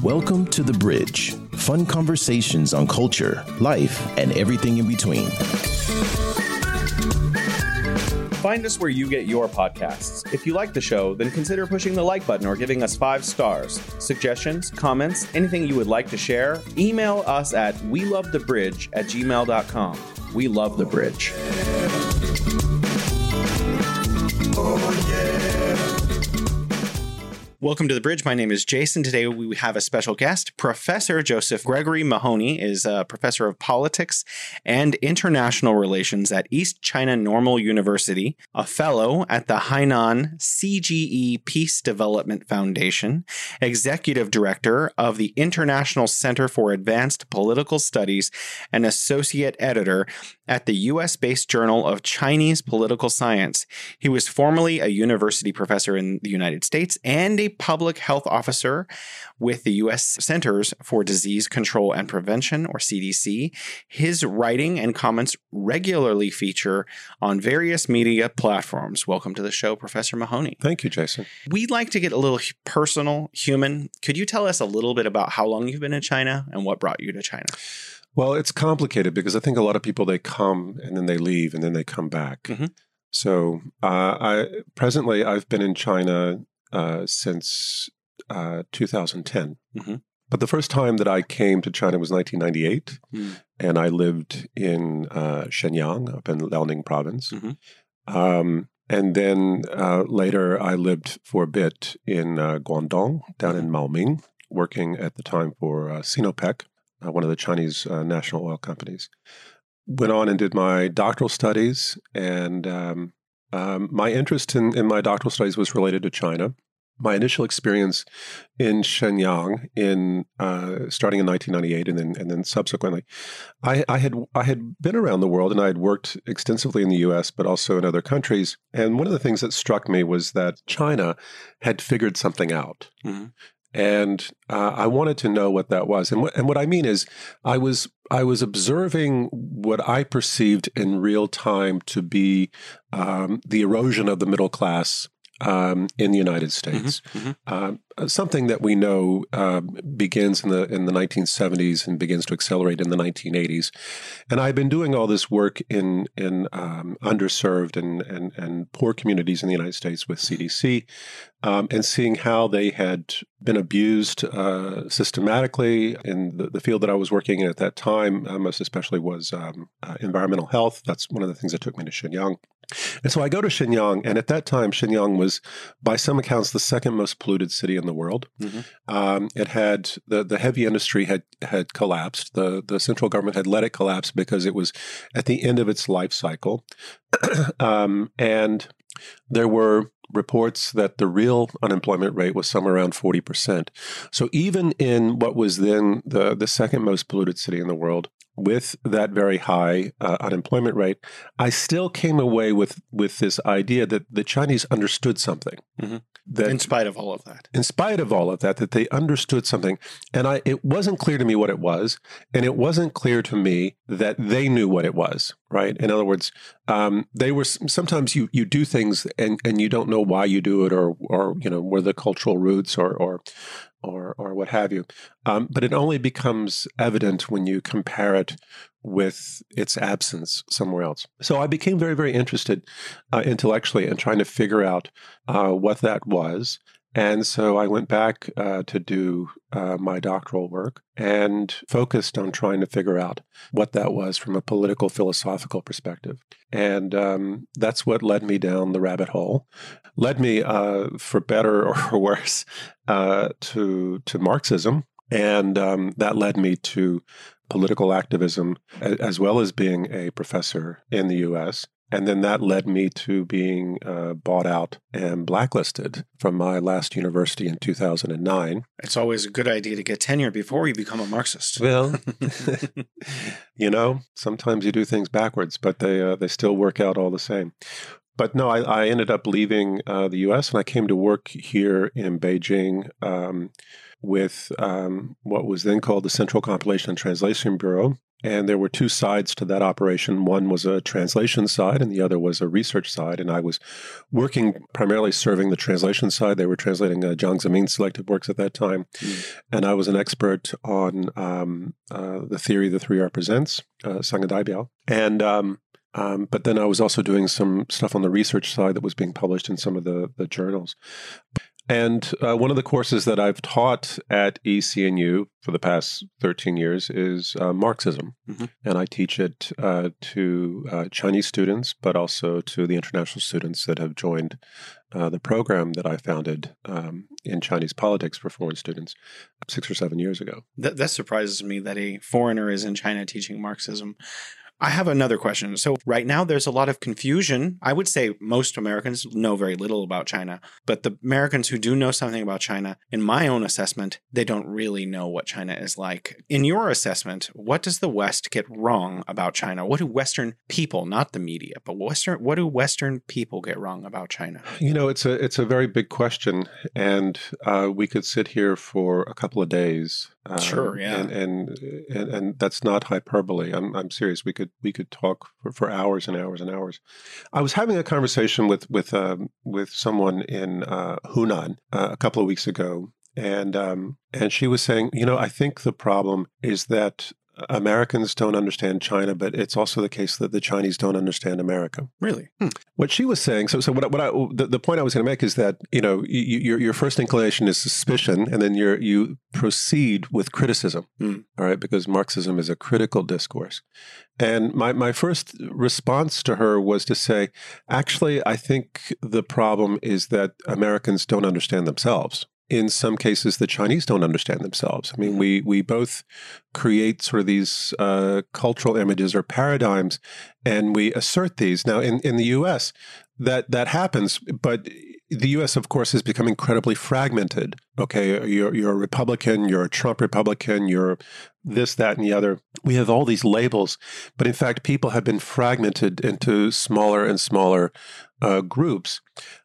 Welcome to The Bridge fun conversations on culture, life, and everything in between. Find us where you get your podcasts. If you like the show, then consider pushing the like button or giving us five stars. Suggestions, comments, anything you would like to share, email us at we love the bridge at gmail.com. We love the bridge. Welcome to the bridge. My name is Jason. Today we have a special guest. Professor Josef Gregory Mahoney is a professor of politics and international relations at East China Normal University, a fellow at the Hainan CGE Peace Development Foundation, executive director of the International Center for Advanced Political Studies, and associate editor at the US based Journal of Chinese Political Science. He was formerly a university professor in the United States and a public health officer with the U.S. Centers for Disease Control and Prevention, or CDC. His writing and comments regularly feature on various media platforms. Welcome to the show, Professor Mahoney. Thank you, Jason. We'd like to get a little personal, human. Could you tell us a little bit about how long you've been in China and what brought you to China? Well, it's complicated because I think a lot of people they come and then they leave and then they come back. Mm-hmm. So, uh, I presently I've been in China uh, since uh, 2010. Mm-hmm. But the first time that I came to China was 1998, mm. and I lived in uh, Shenyang, up in Liaoning province. Mm-hmm. Um, and then uh, later, I lived for a bit in uh, Guangdong, down in mm-hmm. Maoming, working at the time for uh, Sinopec, uh, one of the Chinese national oil companies. Went on and did my doctoral studies, and um, um, my interest in, in my doctoral studies was related to China. My initial experience in Shenyang, in uh, starting in 1998, and then and then subsequently, I, I, had I had been around the world, and I had worked extensively in the U.S., but also in other countries. And one of the things that struck me was that China had figured something out. Mm-hmm and uh, I wanted to know what that was. And what, and what I mean is, I was I was observing what I perceived in real time to be um, the erosion of the middle class um, in the United States. Mm-hmm, mm-hmm. Uh, something that we know uh, begins in the in the 1970s and begins to accelerate in the 1980s. And I've been doing all this work in in um, underserved and, and and poor communities in the United States with CDC, um, and seeing how they had been abused uh, systematically in the, the, field that I was working in at that time. Uh, most especially was um, uh, environmental health. That's one of the things that took me to Shenyang. And so I go to Shenyang, and at that time, Shenyang was, by some accounts, the second most polluted city in the world. Mm-hmm. Um, it had the the heavy industry had had collapsed. the The central government had let it collapse because it was at the end of its life cycle, um, and there were reports that the real unemployment rate was somewhere around 40%. So even in what was then the, the second most polluted city in the world, with that very high uh, unemployment rate, I still came away with with this idea that the Chinese understood something. Mm-hmm. That, in spite of all of that, in spite of all of that, that they understood something, and I it wasn't clear to me what it was, and it wasn't clear to me that they knew what it was. Right. In other words, um, they were sometimes you you do things and and you don't know why you do it or or you know where the cultural roots or or or or what have you. Um, but it only becomes evident when you compare it with its absence somewhere else. So I became very very interested uh, intellectually in trying to figure out uh, what that was and so I went back uh, to do uh, my doctoral work and focused on trying to figure out what that was from a political philosophical perspective. And um, that's what led me down the rabbit hole, led me, uh, for better or worse, uh, to, to Marxism. And um, that led me to political activism, as well as being a professor in the US. And then that led me to being uh, bought out and blacklisted from my last university in 2009. It's always a good idea to get tenure before you become a Marxist. Well, you know, sometimes you do things backwards, but they uh, they still work out all the same. But no, I, I ended up leaving uh, the U.S. and I came to work here in Beijing. Um, with um, what was then called the Central Compilation and Translation Bureau, And there were two sides to that operation. One was a translation side, and the other was a research side. And I was working primarily serving the translation side. They were translating uh, Jiang Zemin's selected works at that time. Mm. And I was an expert on um, uh, the theory the three represents, uh, Biao. And um, um, but then I was also doing some stuff on the research side that was being published in some of the, the journals. And uh, one of the courses that I've taught at ECNU for the past 13 years is uh, Marxism. Mm-hmm. And I teach it uh, to uh, Chinese students, but also to the international students that have joined uh, the program that I founded um, in Chinese politics for foreign students six or seven years ago. That, that surprises me that a foreigner is in China teaching Marxism. I have another question. So, right now, there's a lot of confusion. I would say most Americans know very little about China, but the Americans who do know something about China, in my own assessment, they don't really know what China is like. In your assessment, what does the West get wrong about China? What do Western people, not the media, but Western, what do Western people get wrong about China? You know, it's a it's a very big question, and uh, we could sit here for a couple of days um, sure, yeah, and, and, and and that's not hyperbole. I'm I'm serious. We could we could talk for, for hours and hours and hours. I was having a conversation with with um, with someone in uh, Hunan uh, a couple of weeks ago, and um, and she was saying, you know, I think the problem is that Americans don't understand China, but it's also the case that the Chinese don't understand America. Really? Hmm. What she was saying. So, so what, what I, the, the point I was going to make is that you know you, your your first inclination is suspicion, and then you you proceed with criticism. Hmm. All right, because Marxism is a critical discourse. And my, my first response to her was to say, actually, I think the problem is that Americans don't understand themselves in some cases the Chinese don't understand themselves. I mean, we we both create sort of these uh, cultural images or paradigms, and we assert these. Now, in in the U.S., that that happens, but the U.S. of course has become incredibly fragmented. Okay, you're you're a Republican, you're a Trump Republican, you're this, that, and the other. We have all these labels, but in fact, people have been fragmented into smaller and smaller uh, groups.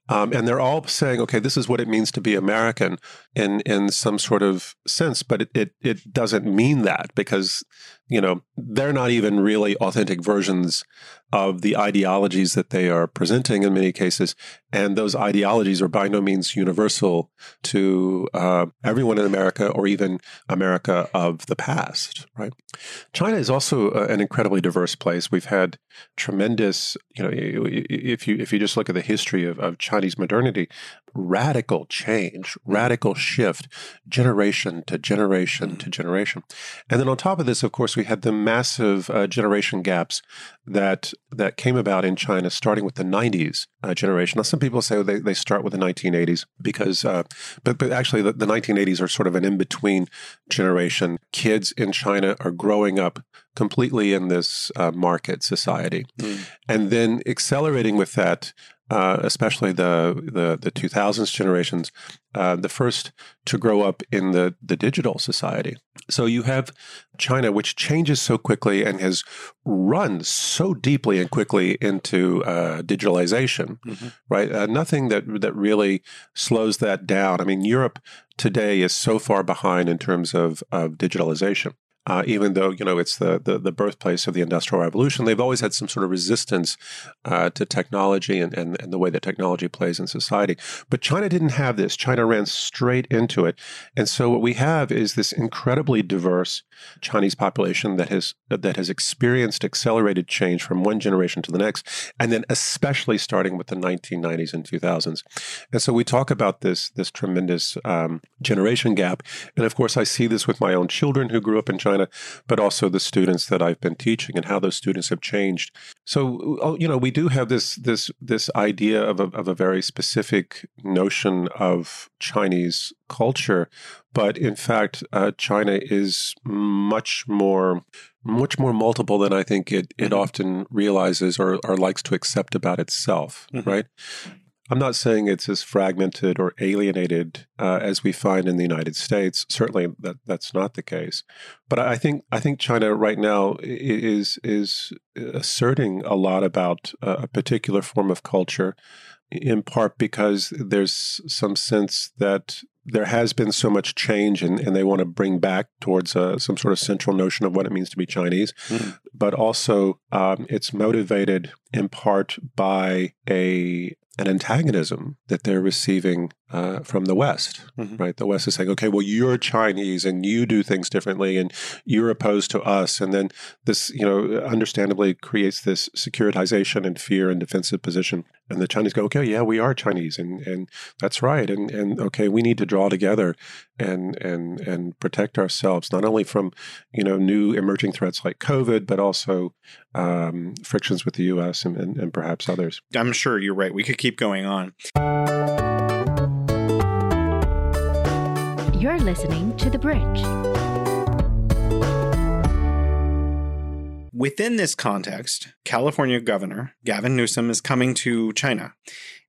Um, and they're all saying, okay, this is what it means to be American in, in some sort of sense, but it, it, it doesn't mean that because, you know, they're not even really authentic versions of the ideologies that they are presenting in many cases. And those ideologies are by no means universal to uh, everyone in America or even America of the past, right? China is also uh, an incredibly diverse place. We've had tremendous, you know, if you if you just look at the history of, of Chinese modernity, radical change, radical shift, generation to generation to generation. And then on top of this, of course, we had the massive uh, generation gaps that that came about in China, starting with the 90s uh, generation. Now, some people say they, they start with the 1980s because, uh, but, but actually, the, the 1980s are sort of an in between generation. Kids in China are growing up completely in this uh, market society. Mm. And then accelerating with that, uh, especially the, the, the 2000s generations, uh, the first to grow up in the, the digital society. So you have China, which changes so quickly and has run so deeply and quickly into uh, digitalization, mm-hmm. right? Uh, nothing that that really slows that down. I mean, Europe today is so far behind in terms of, of digitalization uh, even though you know it's the, the, the birthplace of the industrial revolution. They've always had some sort of resistance uh, to technology and, and and the way that technology plays in society. But China didn't have this. China ran straight into it, and so what we have is this incredibly diverse Chinese population that has that has experienced accelerated change from one generation to the next, and then especially starting with the 1990s and 2000s. And so we talk about this this tremendous um, generation gap, and of course I see this with my own children who grew up in China China, but also the students that I've been teaching and how those students have changed. So, oh, you know, we do have this this this idea of a, of a very specific notion of Chinese culture, but in fact, uh, China is much more much more multiple than I think it it mm-hmm. often realizes or, or likes to accept about itself, mm-hmm. right? I'm not saying it's as fragmented or alienated uh, as we find in the United States. Certainly, that that's not the case. But I think I think China right now is is asserting a lot about a particular form of culture, in part because there's some sense that there has been so much change and, and they want to bring back towards uh, some sort of central notion of what it means to be Chinese. Mm-hmm. But also, um, it's motivated in part by a an antagonism that they're receiving uh, from the West, mm-hmm. right? The West is saying, okay, well, you're Chinese and you do things differently and you're opposed to us. And then this, you know, understandably creates this securitization and fear and defensive position. And the Chinese go, okay, yeah, we are Chinese and, and that's right. And, and okay, we need to draw together and, and, and protect ourselves, not only from, you know, new emerging threats like COVID, but also um, frictions with the U.S. And, and, and perhaps others. I'm sure you're right. We could keep going on. You're listening to The Bridge. Within this context, California Governor Gavin Newsom is coming to China.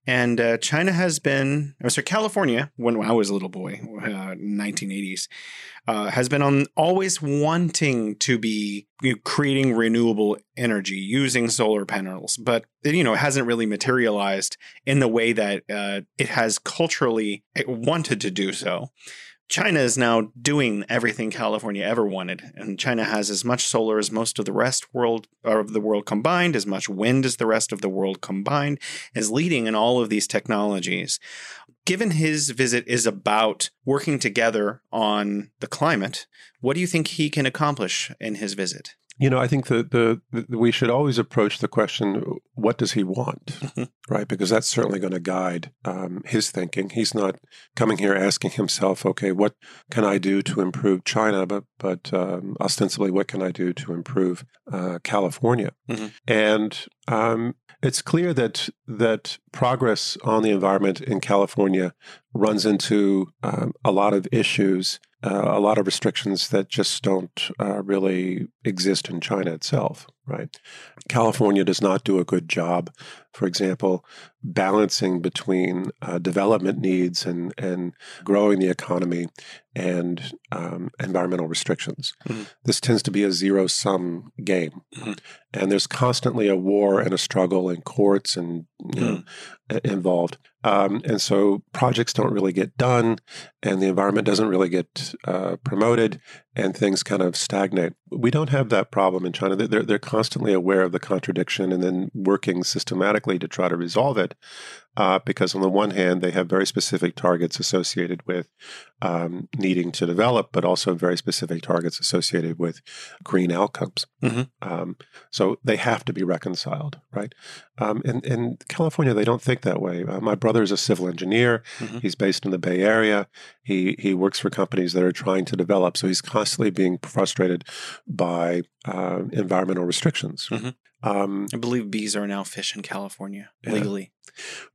And uh, China has been, or sorry, California, when I was a little boy, uh, 1980s, uh, has been on always wanting to be you know, creating renewable energy using solar panels, but you know it hasn't really materialized in the way that uh, it has culturally wanted to do so. China is now doing everything California ever wanted, and China has as much solar as most of the rest world of the world combined, as much wind as the rest of the world combined, is leading in all of these technologies. Given his visit is about working together on the climate, what do you think he can accomplish in his visit? You know, I think that the, the, we should always approach the question: What does he want? Mm-hmm. Right, because that's certainly going to guide um, his thinking. He's not coming here asking himself, "Okay, what can I do to improve China?" But but um, ostensibly, what can I do to improve uh, California? Mm-hmm. And um, it's clear that that progress on the environment in California runs into um, a lot of issues uh, a lot of restrictions that just don't uh, really exist in China itself, right? California does not do a good job, for example, balancing between uh, development needs and, and growing the economy and um, environmental restrictions. Mm-hmm. This tends to be a zero sum game. Mm-hmm. And there's constantly a war and a struggle in courts and you know, mm-hmm. involved. Um, and so projects don't really get done, and the environment doesn't really get uh, promoted, and things kind of stagnate. We don't have that problem in China. They're, they're constantly aware of the contradiction and then working systematically to try to resolve it uh, because on the one hand, they have very specific targets associated with um, needing to develop, but also very specific targets associated with green outcomes. Mm-hmm. Um, so they have to be reconciled, right? Um, in, in, California, they don't think that way. Uh, my brother is a civil engineer. Mm-hmm. He's based in the Bay Area. He he works for companies that are trying to develop, so he's constantly being frustrated by uh, environmental restrictions. Mm-hmm. Um, I believe bees are now fish in California legally.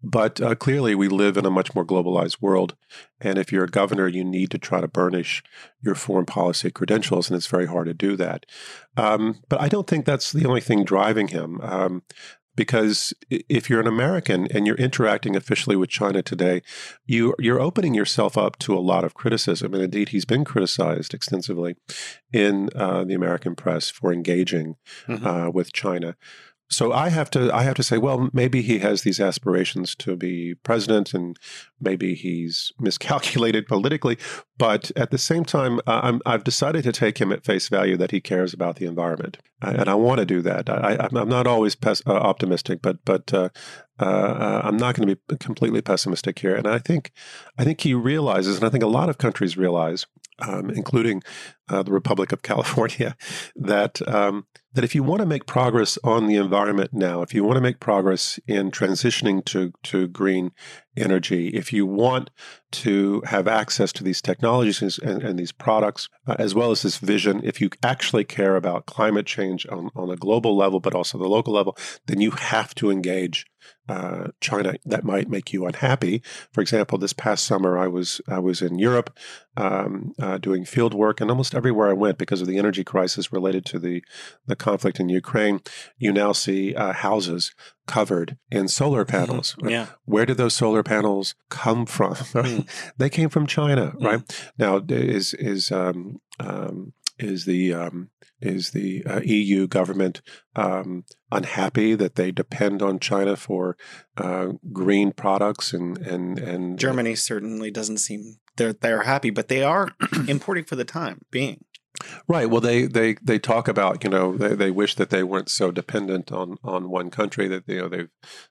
But uh, clearly, we live in a much more globalized world. And if you're a governor, you need to try to burnish your foreign policy credentials, and it's very hard to do that. Um, but I don't think that's the only thing driving him. Um, because if you're an American and you're interacting officially with China today, you you're opening yourself up to a lot of criticism, and indeed he's been criticized extensively in uh, the American press for engaging mm-hmm. uh, with China so I have to I have to say, well, maybe he has these aspirations to be president, and maybe he's miscalculated politically. But at the same time, i have decided to take him at face value that he cares about the environment, and I want to do that. I, am not always pes- uh, optimistic, but but uh, uh, I'm not going to be completely pessimistic here. And I think I think he realizes, and I think a lot of countries realize um, including uh, the Republic of California, that um, that if you want to make progress on the environment now, if you want to make progress in transitioning to to green energy, if you want to have access to these technologies and, and these products, uh, as well as this vision, if you actually care about climate change on, on a global level, but also the local level, then you have to engage uh, China that might make you unhappy. For example, this past summer I was I was in Europe um, uh, doing field work, and almost everywhere I went, because of the energy crisis related to the the conflict in Ukraine, you now see uh, houses covered in solar mm-hmm. panels. Mm-hmm. Yeah. Where did those solar panels come from? Mm. they came from China, mm. right? Now is is um, um, is the um, is the uh, EU government um, unhappy that they depend on China for uh, green products and and and Germany certainly doesn't seem they're they're happy, but they are importing for the time being. Right. Well, they, they, they talk about you know they, they wish that they weren't so dependent on, on one country that you know they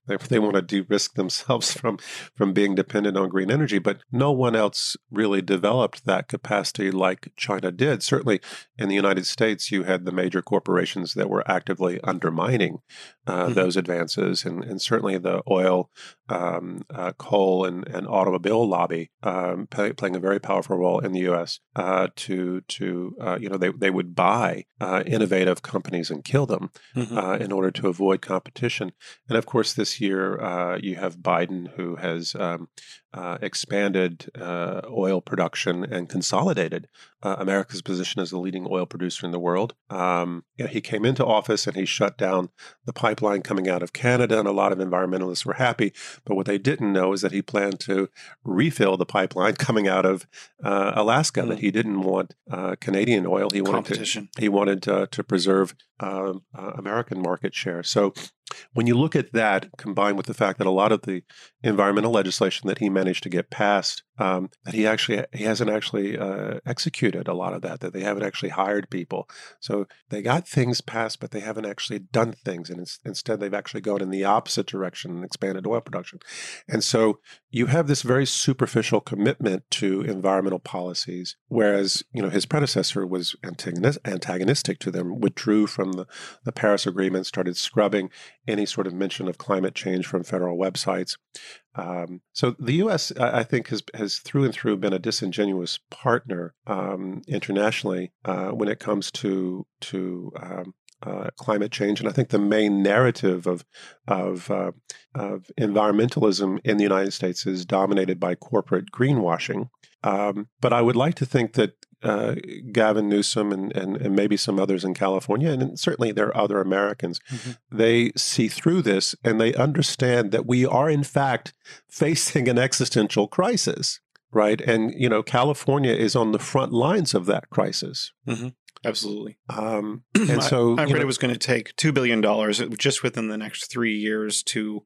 they they want to de-risk themselves from from being dependent on green energy, but no one else really developed that capacity like China did. Certainly, in the United States, you had the major corporations that were actively undermining uh, mm-hmm. those advances, and, and certainly the oil, um, uh, coal, and, and automobile lobby um, play, playing a very powerful role in the U.S. Uh, to to uh, you know, they, they would buy uh, innovative companies and kill them mm-hmm. uh, in order to avoid competition. And of course, this year uh, you have Biden who has um, uh, expanded uh, oil production and consolidated uh, America's position as the leading oil producer in the world. Um, you know, he came into office and he shut down the pipeline coming out of Canada, and a lot of environmentalists were happy. But what they didn't know is that he planned to refill the pipeline coming out of uh, Alaska. Mm. That he didn't want uh, Canadian oil. He wanted to, he wanted to preserve um, American market share. So when you look at that, combined with the fact that a lot of the environmental legislation that he managed to get passed um, that he actually he hasn't actually uh, executed a lot of that that they haven't actually hired people. So they got things passed but they haven't actually done things and instead they've actually gone in the opposite direction and expanded oil production. And so you have this very superficial commitment to environmental policies whereas you know his predecessor was antagonistic to them withdrew from the, the paris agreement started scrubbing any sort of mention of climate change from federal websites um, so the U.S., I think, has has through and through been a disingenuous partner um, internationally uh, when it comes to to um, uh, climate change, and I think the main narrative of of, uh, of environmentalism in the United States is dominated by corporate greenwashing. Um, but I would like to think that uh, Gavin Newsom and, and, and, maybe some others in California, and certainly there are other Americans, mm-hmm. they see through this and they understand that we are, in fact, facing an existential crisis, right? And, you know, California is on the front lines of that crisis. Mm-hmm. Absolutely. Um, and so I, I read know, it was going to take $2 billion just within the next three years to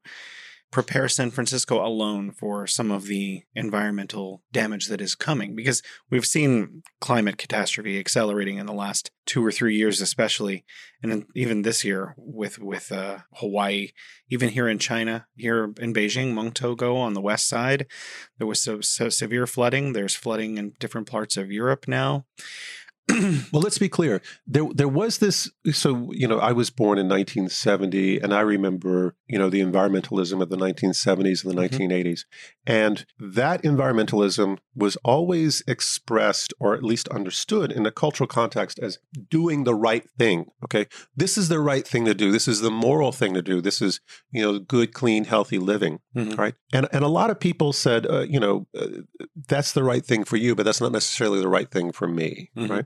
prepare San Francisco alone for some of the environmental damage that is coming because we've seen climate catastrophe accelerating in the last two or three years especially and even this year with with uh, Hawaii. Even here in China here in Beijing Mentougou on the west side there was so, so severe flooding. There's flooding in different parts of Europe now well, let's be clear. There, there was this. So, you know, I was born in 1970, and I remember, you know, the environmentalism of the 1970s and the mm-hmm. 1980s, and that environmentalism was always expressed, or at least understood, in a cultural context as doing the right thing. Okay, this is the right thing to do. This is the moral thing to do. This is, you know, good, clean, healthy living. Mm-hmm. Right, and and a lot of people said, uh, you know, uh, that's the right thing for you, but that's not necessarily the right thing for me. Mm-hmm. Right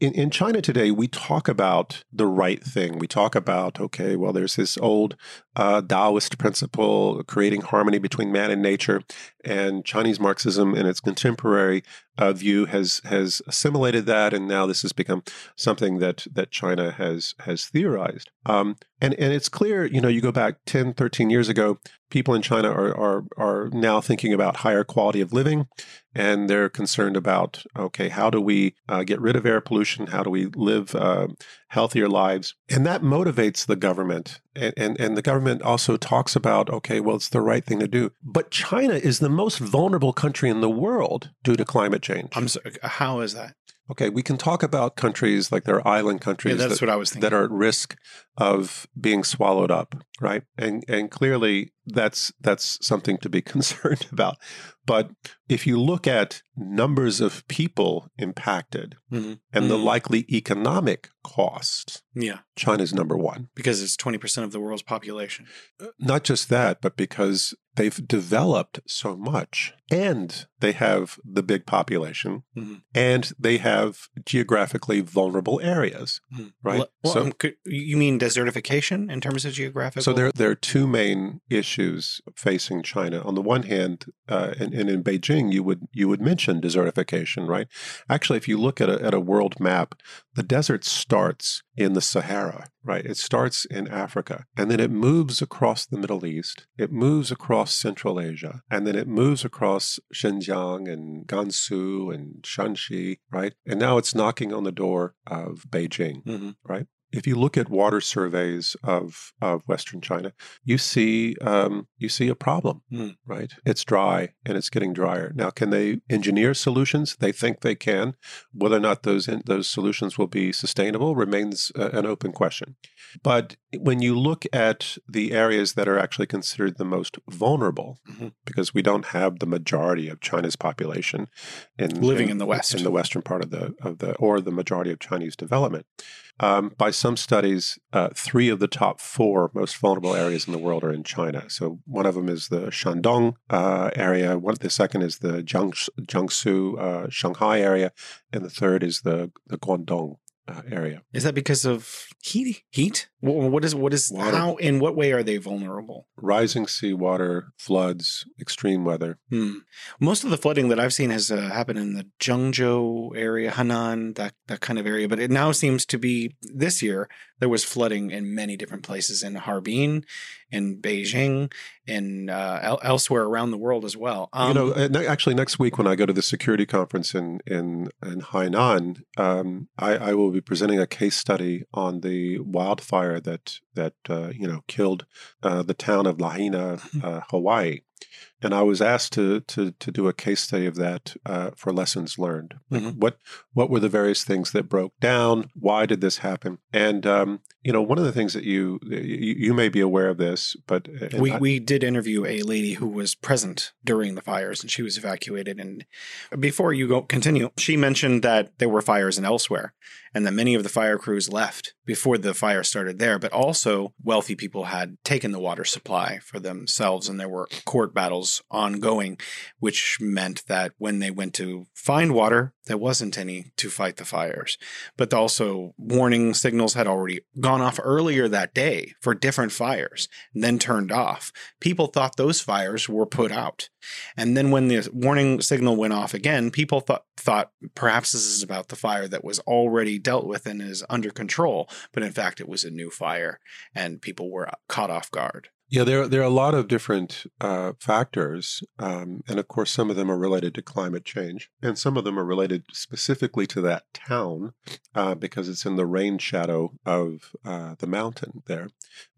in, in China today, we talk about the right thing. We talk about, okay, well, there's this old uh, Taoist principle, creating harmony between man and nature, and Chinese Marxism and its contemporary uh, view has has assimilated that, and now this has become something that that China has has theorized. Um, and and it's clear, you know, you go back 10, 13 years ago, people in China are are are now thinking about higher quality of living, and they're concerned about okay, how do we uh, get rid of air pollution? How do we live uh, healthier lives? And that motivates the government, and, and and the government also talks about okay, well, it's the right thing to do. But China is the most vulnerable country in the world due to climate change. I'm sorry, how is that? Okay, we can talk about countries like they're island countries. Yeah, that's that, what I was thinking. That are at risk of being swallowed up, right? And and clearly that's that's something to be concerned about. But if you look at numbers of people impacted mm-hmm. and mm-hmm. the likely economic cost, yeah, China's number one because it's twenty percent of the world's population. Uh, not just that, but because they've developed so much and they have the big population mm-hmm. and they have geographically vulnerable areas, mm-hmm. right? Well, so, um, you mean desertification in terms of geographical? So there, there are two main issues issues facing China. On the one hand, uh, and, and, in Beijing, you would you would mention desertification, right? Actually, if you look at a, at a world map, the desert starts in the Sahara, right? It starts in Africa, and then it moves across the Middle East. It moves across Central Asia, and then it moves across Xinjiang and Gansu and Shanxi, right? And now it's knocking on the door of Beijing, mm-hmm. right? If you look at water surveys of, of Western China, you see um, you see a problem, mm. right? It's dry and it's getting drier. Now, can they engineer solutions? They think they can. Whether or not those in, those solutions will be sustainable remains uh, an open question. But when you look at the areas that are actually considered the most vulnerable, mm-hmm. because we don't have the majority of China's population in living in, in the west, in the western part of the of the or the majority of Chinese development. Um, by some studies, uh, three of the top four most vulnerable areas in the world are in China. So one of them is the Shandong uh, area. One, the second is the Jiangsu, Jiangsu uh, Shanghai area, and the third is the the Guangdong uh, area. Is that because of heat? Heat? What is what is water. how? In what way are they vulnerable? Rising sea water, floods, extreme weather. Hmm. Most of the flooding that I've seen has uh, happened in the Zhengzhou area, Henan, that that kind of area. But it now seems to be this year there was flooding in many different places in Harbin, in Beijing, and uh, el- elsewhere around the world as well. Um, you know, um, actually, next week when I go to the security conference in in, in Hainan, um, I, I, will be presenting a case study on the wildfire that that uh, you know killed uh, the town of Lahaina, uh, Hawaii and I was asked to to to do a case study of that uh, for lessons learned. mm-hmm. What what were the various things that broke down? Why did this happen? And um, you know, one of the things that you you, you may be aware of this, but uh, we I, we did interview a lady who was present during the fires, and she was evacuated. And before you go continue, she mentioned that there were fires in elsewhere, and that many of the fire crews left before the fire started there. But also, wealthy people had taken the water supply for themselves, and there were court battles ongoing, which meant that when they went to find water, there wasn't any to fight the fires. But also, warning signals had already gone off earlier that day for different fires, and then turned off. People thought those fires were put out. And then when the warning signal went off again, people thought thought perhaps this is about the fire that was already dealt with and is under control, but in fact it was a new fire and people were caught off guard. Yeah, there there are a lot of different uh, factors, um, and of course, some of them are related to climate change, and some of them are related specifically to that town uh, because it's in the rain shadow of uh, the mountain there,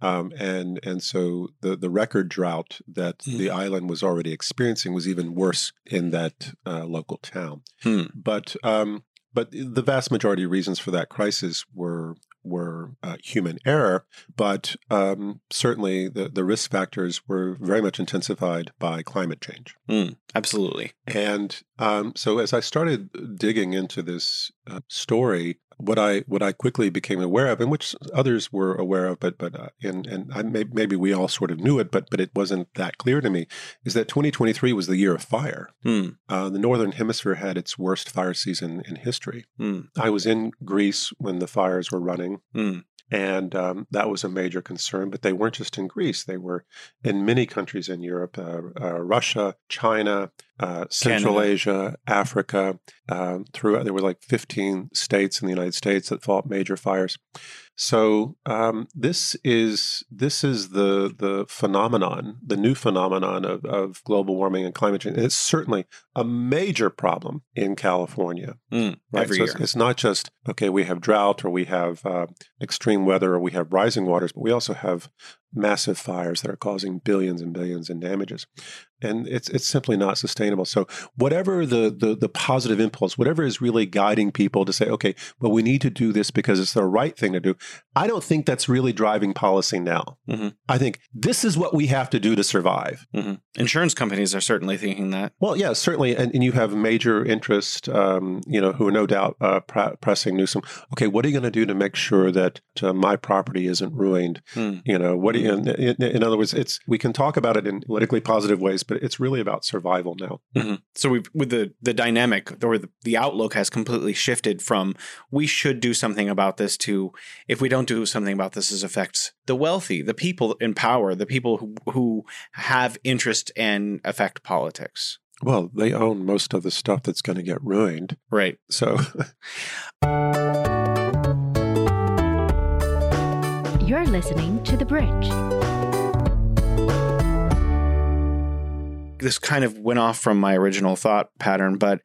um, and and so the the record drought that mm. the island was already experiencing was even worse in that uh, local town. Hmm. But um, but the vast majority of reasons for that crisis were were uh, human error, but um, certainly the, the risk factors were very much intensified by climate change. Mm, absolutely. And um, so as I started digging into this uh, story, what I what I quickly became aware of, and which others were aware of, but but uh, and and I may, maybe we all sort of knew it, but but it wasn't that clear to me, is that 2023 was the year of fire. Hmm. Uh, the northern hemisphere had its worst fire season in history. Hmm. I was in Greece when the fires were running. Hmm. And um, that was a major concern. But they weren't just in Greece, they were in many countries in Europe uh, uh, Russia, China, uh, Central Canada. Asia, Africa. Um, throughout, there were like 15 states in the United States that fought major fires. So um, this is this is the the phenomenon, the new phenomenon of, of global warming and climate change. And it's certainly a major problem in California. Mm, right? Every so year. It's, it's, not just okay. We have drought, or we have uh, extreme weather, or we have rising waters, but we also have massive fires that are causing billions and billions in damages. And it's it's simply not sustainable. So whatever the, the the positive impulse whatever is really guiding people to say okay well we need to do this because it's the right thing to do i don't think that's really driving policy now. Mm-hmm. i think this is what we have to do to survive. Mm-hmm. insurance companies are certainly thinking that. Well yeah certainly. And, and you have major interest um, you know who are no doubt uh, pr- pressing newsom. Okay what are you going to do to make sure that uh, my property isn't ruined? Mm. you know what pretty. In, in, in, other words, it's we can talk about it in politically positive ways, but it's really about survival now. Mm-hmm. So we with the the dynamic or the, the outlook has completely shifted from we should do something about this to if we don't do something about this, this affects the wealthy, the people in power, the people who who have interest and affect politics. Well, they own most of the stuff that's going to get ruined. Right. So. You're listening to The Bridge. This kind of went off from my original thought pattern, but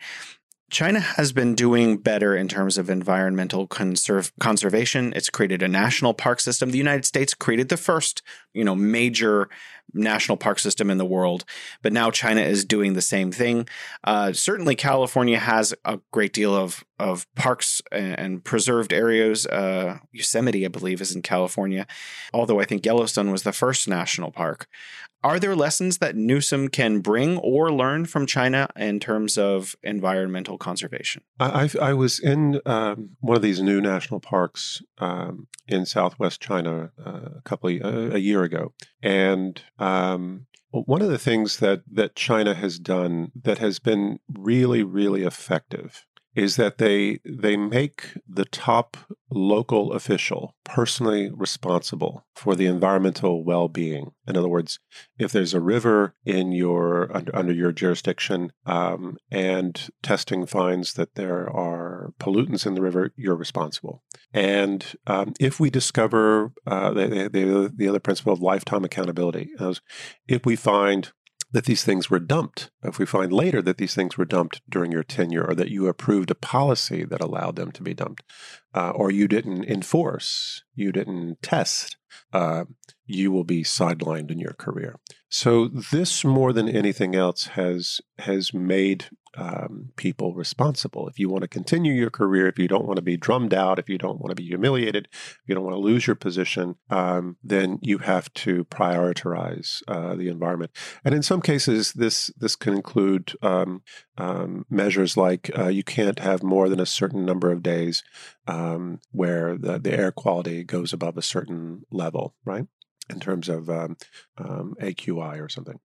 China has been doing better in terms of environmental conserv- conservation. It's created a national park system. The United States created the first, you know, major national park system in the world. But now China is doing the same thing. Uh, certainly, California has a great deal of of parks and, and preserved areas. Uh, Yosemite, I believe, is in California, although I think Yellowstone was the first national park. Are there lessons that Newsom can bring or learn from China in terms of environmental conservation? I, I was in um, one of these new national parks um, in southwest China uh, a couple of, uh, a year ago, and um, one of the things that that China has done that has been really really effective is that they they make the top local official personally responsible for the environmental well-being. In other words, if there's a river in your under, under your jurisdiction um, and testing finds that there are pollutants in the river, you're responsible. And um, if we discover uh, the, the, the other principle of lifetime accountability, if we find that these things were dumped, if we find later that these things were dumped during your tenure or that you approved a policy that allowed them to be dumped, uh, or you didn't enforce, you didn't test, uh, you will be sidelined in your career. So this, more than anything else, has has made um, people responsible. If you want to continue your career, if you don't want to be drummed out, if you don't want to be humiliated, if you don't want to lose your position, um, then you have to prioritize uh, the environment. And in some cases, this this can include um, um measures like uh, you can't have more than a certain number of days um, where the, the air quality goes above a certain level, right? In terms of um, um, AQI or something.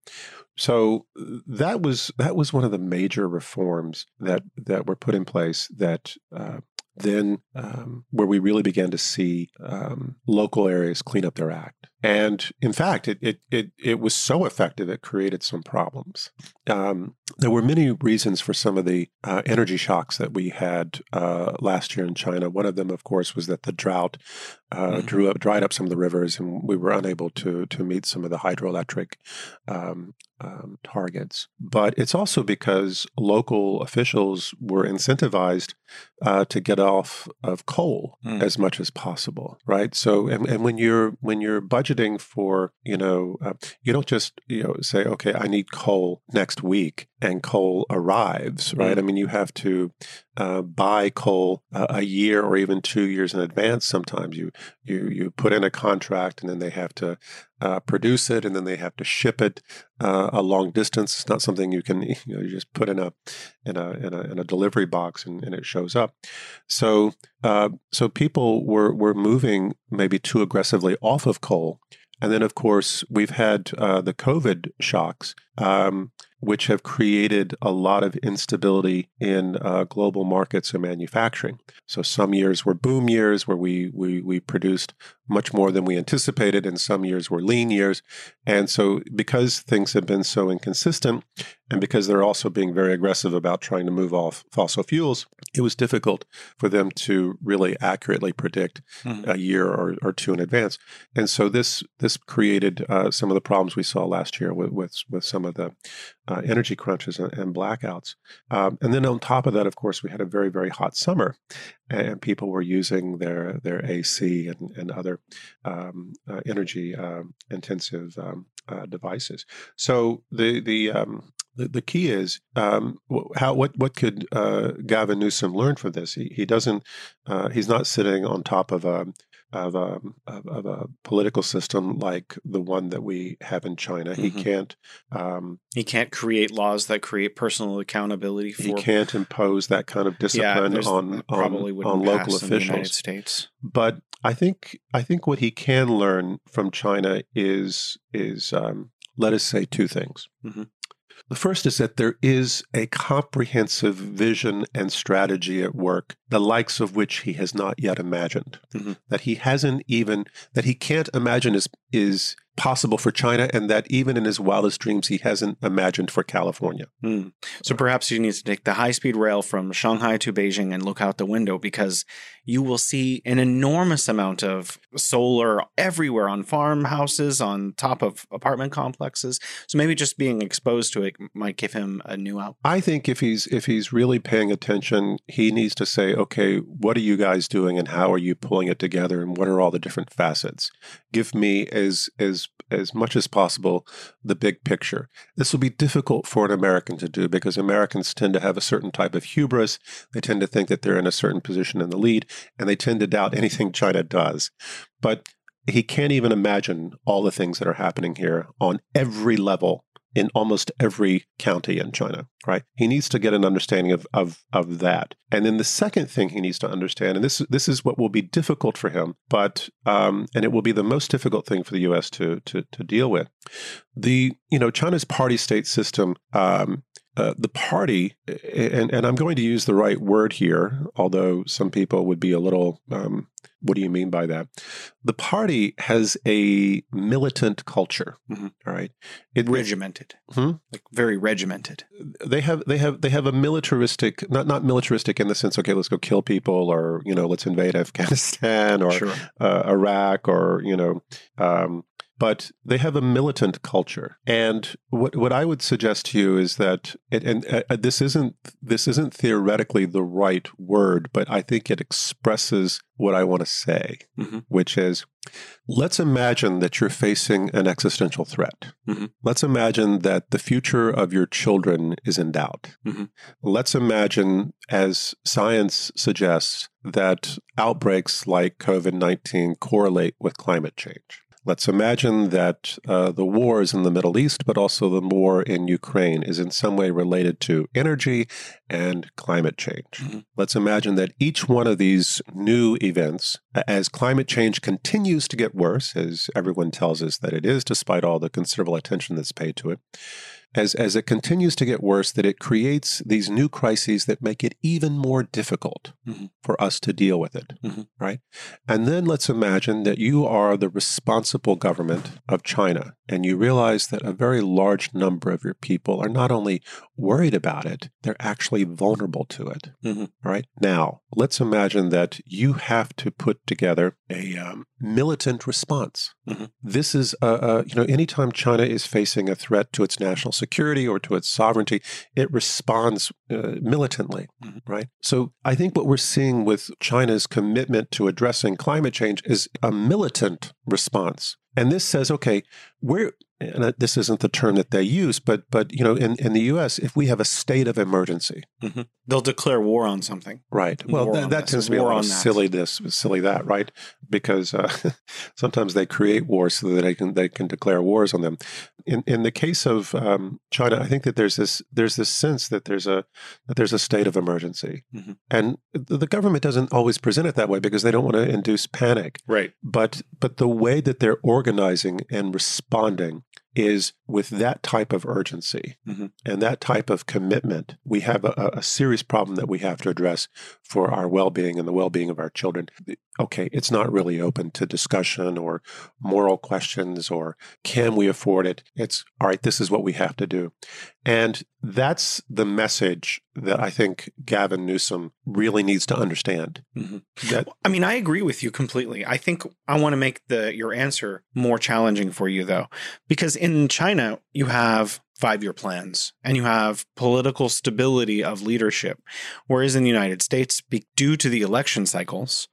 So that was that was one of the major reforms that that were put in place that uh, then um, where we really began to see um, local areas clean up their act. And in fact, it, it, it, it was so effective, it created some problems. Um, there were many reasons for some of the uh, energy shocks that we had uh, last year in China. One of them, of course, was that the drought uh, mm-hmm. drew up, dried up some of the rivers, and we were unable to, to meet some of the hydroelectric um, um, targets. But it's also because local officials were incentivized uh, to get off of coal mm. as much as possible, right? So, and, and when you're when you're budgeting for, you know, uh, you don't just you know say, okay, I need coal next week, and coal arrives, right? Mm. I mean, you have to uh, buy coal uh, a year or even two years in advance. Sometimes you you you put in a contract, and then they have to uh, produce it, and then they have to ship it uh, a long distance. It's not something you can you know you just put in a in a in a, in a delivery box and, and, it shows up. So uh, so people were were moving maybe too aggressively off of coal, and then of course we've had uh, the COVID shocks. Um, which have created a lot of instability in uh, global markets and manufacturing. So some years were boom years where we, we, we produced much more than we anticipated, and some years were lean years. And so because things have been so inconsistent, and because they're also being very aggressive about trying to move off fossil fuels, it was difficult for them to really accurately predict mm-hmm. a year or, or, two in advance. And so this this created uh, some of the problems we saw last year with with, with some of the uh, energy crunches and, and blackouts. Um, and then on top of that, of course, we had a very very hot summer, and people were using their their AC and, and other um, uh, energy uh, intensive um, uh, devices. So the the um, the, the key is um, how what what could uh, Gavin Newsom learn from this? He he doesn't uh, he's not sitting on top of a of a, um, of, of, a political system like the one that we have in China. Mm-hmm. He can't. Um, he can't create laws that create personal accountability. For, he can't impose that kind of discipline yeah, on on, on local officials. States. But I think I think what he can learn from China is is um, let us say two things. Mm-hmm. The first is that there is a comprehensive vision and strategy at work, the likes of which he has not yet imagined. Mm-hmm. That he hasn't even that he can't imagine is is possible for China, and that even in his wildest dreams, he hasn't imagined for California. Mm. So perhaps you need to take the high speed rail from Shanghai to Beijing and look out the window because you will see an enormous amount of solar everywhere on farmhouses, on top of apartment complexes. So maybe just being exposed to it might give him a new outlook. I think if he's if he's really paying attention, he needs to say, okay, what are you guys doing, and how are you pulling it together, and what are all the different facets? Give me as as as much as possible the big picture. This will be difficult for an American to do because Americans tend to have a certain type of hubris. They tend to think that they're in a certain position in the lead, and they tend to doubt anything China does. But he can't even imagine all the things that are happening here on every level in almost every county in China, right? He needs to get an understanding of, of, of that. And then the second thing he needs to understand, and this, this is what will be difficult for him, but, um, and it will be the most difficult thing for the U.S. to, to, to deal with. The, you know, China's party state system um, uh, the party, and, and I'm going to use the right word here, although some people would be a little, um, what do you mean by that? The party has a militant culture. Mm-hmm. All right, it, regimented, hmm? like very regimented. They have they have they have a militaristic, not not militaristic in the sense, okay, let's go kill people, or you know, let's invade Afghanistan or sure. uh, Iraq, or you know, um, but they have a militant culture. And what what I would suggest to you is that, it, and uh, uh, this isn't this isn't theoretically the right word, but I think it expresses what I want to say, mm-hmm. which is, let's imagine that you're facing an existential threat. Mm-hmm. Let's imagine that the future of your children is in doubt. Mm-hmm. Let's imagine, as science suggests, that outbreaks like COVID 19 correlate with climate change. Let's imagine that uh, the wars in the Middle East, but also the war in Ukraine, is in some way related to energy and climate change. Mm-hmm. Let's imagine that each one of these new events, as climate change continues to get worse, as everyone tells us that it is, despite all the considerable attention that's paid to it, as, as it continues to get worse, that it creates these new crises that make it even more difficult mm-hmm. for us to deal with it, mm-hmm. right? And then let's imagine that you are the responsible government of China and you realize that a very large number of your people are not only worried about it, they're actually vulnerable to it, mm-hmm. right? Now, let's imagine that you have to put together a um, militant response. Mm-hmm. This is, uh, uh, you know, anytime China is facing a threat to its national security or to its sovereignty, it responds uh, militantly, mm-hmm. right? So I think what we're seeing with China's commitment to addressing climate change is a militant response. And this says, okay, we're and this isn't the term that they use, but but you know, in, in the U.S., if we have a state of emergency, mm-hmm. they'll declare war on something. Right. Well, th- that tends to be a lot of silly this, silly that, right? Because uh, sometimes they create wars so that they can they can declare wars on them. In in the case of um, China, I think that there's this there's this sense that there's a that there's a state of emergency, mm-hmm. and the government doesn't always present it that way because they don't want to induce panic. Right. But but the way that they're organizing and responding is with that type of urgency mm-hmm. and that type of commitment, we have a, a, serious problem that we have to address for our well being and the well being of our children. Okay, it's not really open to discussion or moral questions or can we afford it? It's all right, this is what we have to do. And that's the message that I think Gavin Newsom really needs to understand. Mm-hmm. That, I mean, I agree with you completely. I think I want to make the your answer more challenging for you though, because in China you have five year plans and you have political stability of leadership, whereas in the United States, due to the election cycles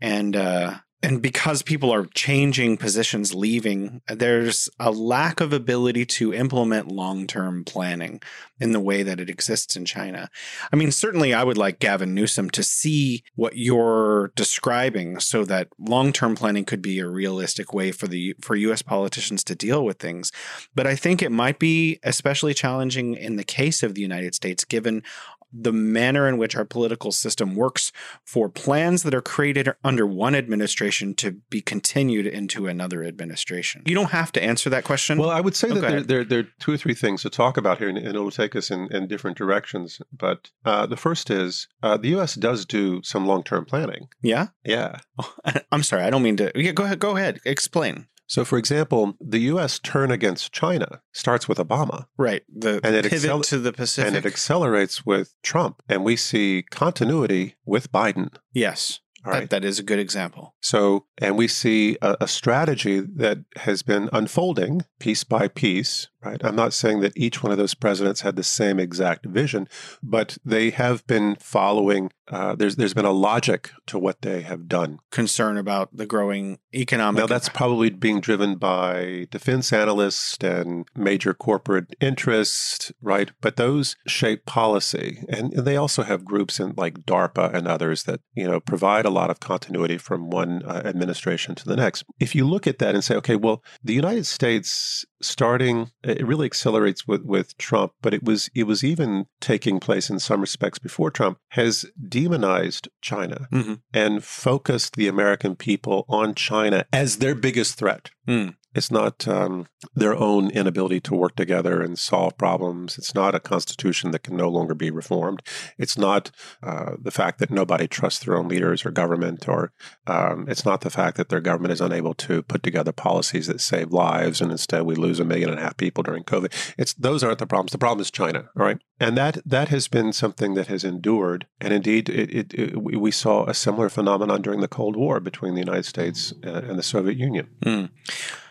and uh, and because people are changing positions, leaving, there's a lack of ability to implement long term planning in the way that it exists in China. I mean, certainly I would like Gavin Newsom to see what you're describing so that long term planning could be a realistic way for the for US politicians to deal with things. But I think it might be especially challenging in the case of the United States, given the manner in which our political system works for plans that are created under one administration to be continued into another administration. You don't have to answer that question. Well, I would say Oh, that there, there, there are two or three things to talk about here, and, and it will take us in, in different directions. But uh, the first is uh, the U.S. does do some long term planning. yeah? Yeah. I'm sorry, I don't mean to. Yeah, go ahead. Go ahead. Explain. So, for example, the U.S. turn against China starts with Obama, Right. The And it pivot accel- to the Pacific. and it accelerates with Trump, and we see continuity with Biden. yes. All right. That, that is a good example. So, and we see a, a strategy that has been unfolding piece by piece, right? I'm not saying that each one of those presidents had the same exact vision, but they have been following. Uh, there's there's been a logic to what they have done. Concern about the growing economic. Now that's probably being driven by defense analysts and major corporate interests, right? But those shape policy, and they also have groups in like DARPA and others that you know provide a lot of continuity from one uh, administration to the next. If you look at that and say, okay, well, the United States starting it really accelerates with with Trump, but it was it was even taking place in some respects before Trump has demonized China Mhm. and focused the American people on China as their biggest threat. Hmm. It's not um, their own inability to work together and solve problems. It's not a constitution that can no longer be reformed. It's not uh, the fact that nobody trusts their own leaders or government, or um, it's not the fact that their government is unable to put together policies that save lives, and instead we lose a million and a half people during COVID. It's those aren't the problems. The problem is China, all right, and that that has been something that has endured, and indeed it, it, it, we saw a similar phenomenon during the Cold War between the United States uh, and the Soviet Union. Hmm.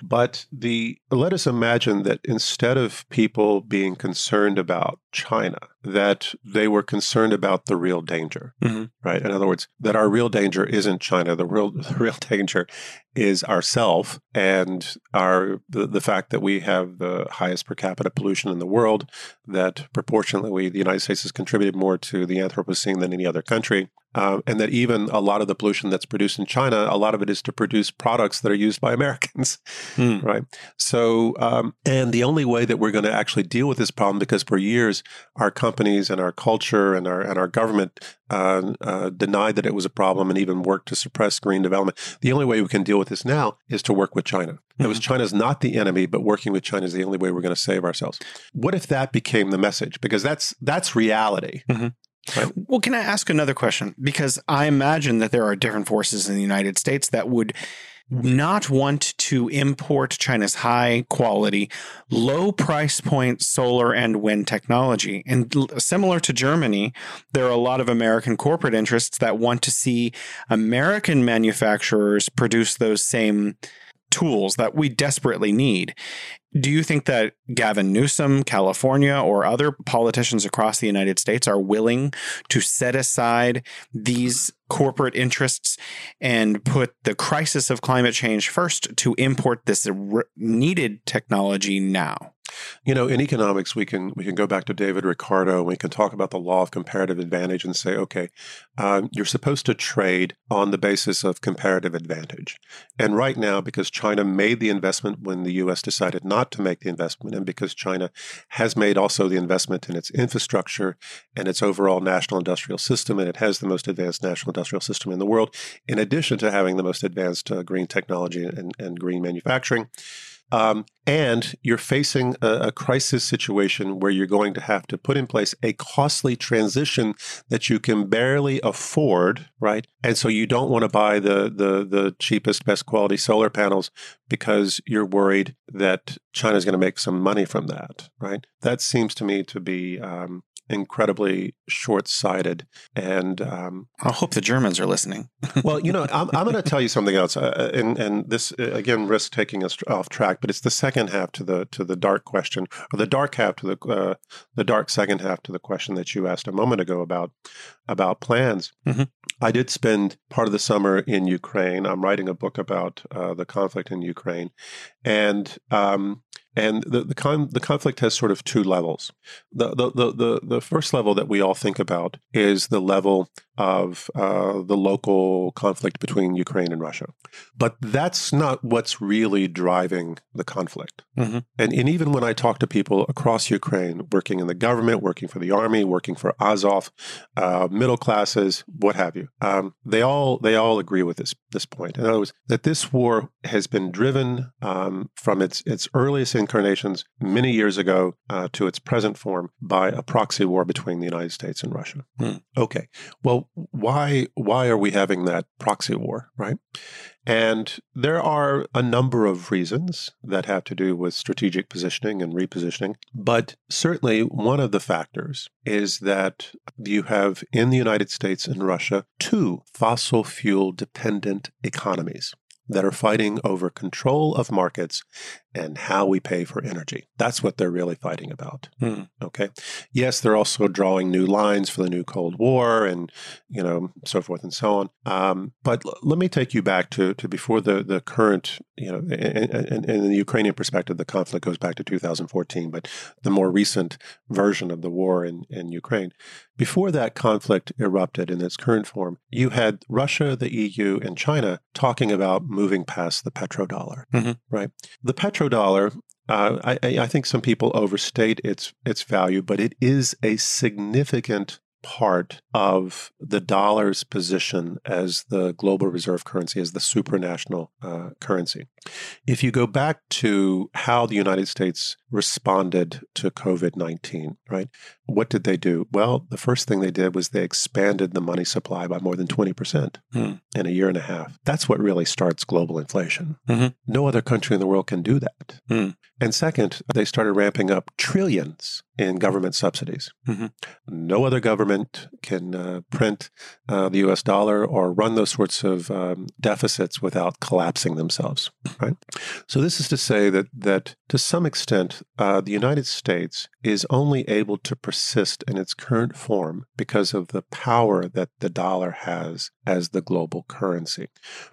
But the let us imagine that instead of people being concerned about China, that they were concerned about the real danger, Mhm. right? In other words, that our real danger isn't China. The real the real danger is ourself and our the, the fact that we have the highest per capita pollution in the world. That proportionately, we, the United States has contributed more to the Anthropocene than any other country. Um, and that even a lot of the pollution that's produced in China, a lot of it is to produce products that are used by Americans Hmm. right? So, um, and the only way that we're going to actually deal with this problem, because for years our companies and our culture and our and our government uh, uh, denied that it was a problem and even worked to suppress green development. The only way we can deal with this now is to work with China. That was China's not the enemy, but working with China is the only way we're going to save ourselves. What if that became the message? Because that's that's reality. Well, can I ask another question? Because I imagine that there are different forces in the United States that would not want to import China's high quality, low price point solar and wind technology. And similar to Germany, there are a lot of American corporate interests that want to see American manufacturers produce those same tools that we desperately need. Do you think that Gavin Newsom, California, or other politicians across the United States are willing to set aside these corporate interests and put the crisis of climate change first to import this needed technology now? You know, in economics, we can we can go back to David Ricardo. and We can talk about the law of comparative advantage and say, okay, um, you're supposed to trade on the basis of comparative advantage. And right now, because China made the investment when the U.S. decided not to make the investment, and because China has made also the investment in its infrastructure and its overall national industrial system, and it has the most advanced national industrial system in the world, in addition to having the most advanced uh, green technology and, and green manufacturing. Um, and you're facing a, a crisis situation where you're going to have to put in place a costly transition that you can barely afford, right? And so you don't want to buy the the the cheapest, best quality solar panels because you're worried that China's going to make some money from that, right? That seems to me to be um, incredibly short-sighted and um, I hope the Germans are listening. well, you know, I'm, I'm going to tell you something else, uh, and and this uh, again risk taking us off track, but it's the second half to the to the dark question, or the dark half to the uh, the dark second half to the question that you asked a moment ago about about plans. Mm-hmm. I did spend part of the summer in Ukraine. I'm writing a book about uh, the conflict in Ukraine, and um, and the the, con- the conflict has sort of two levels. The, the, the the the first level that we all think about is the level of uh, the local conflict between Ukraine and Russia, but that's not what's really driving the conflict. Mm-hmm. And and even when I talk to people across Ukraine, working in the government, working for the army, working for Azov, uh, middle classes, what have you, um, they all they all agree with this this point. In other words, that this war has been driven um, from its its earliest incarnations many years ago uh, to its present form by a proxy war between the United States and Russia. Hmm. Okay, well, why why are we having that proxy war, right? And there are a number of reasons that have to do with strategic positioning and repositioning. But certainly, one of the factors is that you have in the United States and Russia two fossil fuel dependent economies that are fighting over control of markets and how we pay for energy. That's what they're really fighting about. Hmm. Okay. Yes, they're also drawing new lines for the new Cold War and, you know, so forth and so on. Um, but l- let me take you back to, to before the, the current, you know, in, in the Ukrainian perspective, the conflict goes back to 2014, but the more recent version of the war in, in Ukraine. Before that conflict erupted in its current form, you had Russia, the EU, and China talking about moving past the petrodollar, mm-hmm. right? The petrodollar uh, I, I think some people overstate its its value, but it is a significant part of the dollar's position as the global reserve currency, as the supranational uh, currency. If you go back to how the United States responded to COVID 19, right? What did they do? Well, the first thing they did was they expanded the money supply by more than 20% hmm. in a year and a half. That's what really starts global inflation. Mm-hmm. No other country in the world can do that. Hmm. And second, they started ramping up trillions in government subsidies. Mm-hmm. No other government can uh, print uh, the US dollar or run those sorts of um, deficits without collapsing themselves. Right? So, this is to say that, that to some extent, uh, the United States is only able to persist in its current form because of the power that the dollar has as the global currency.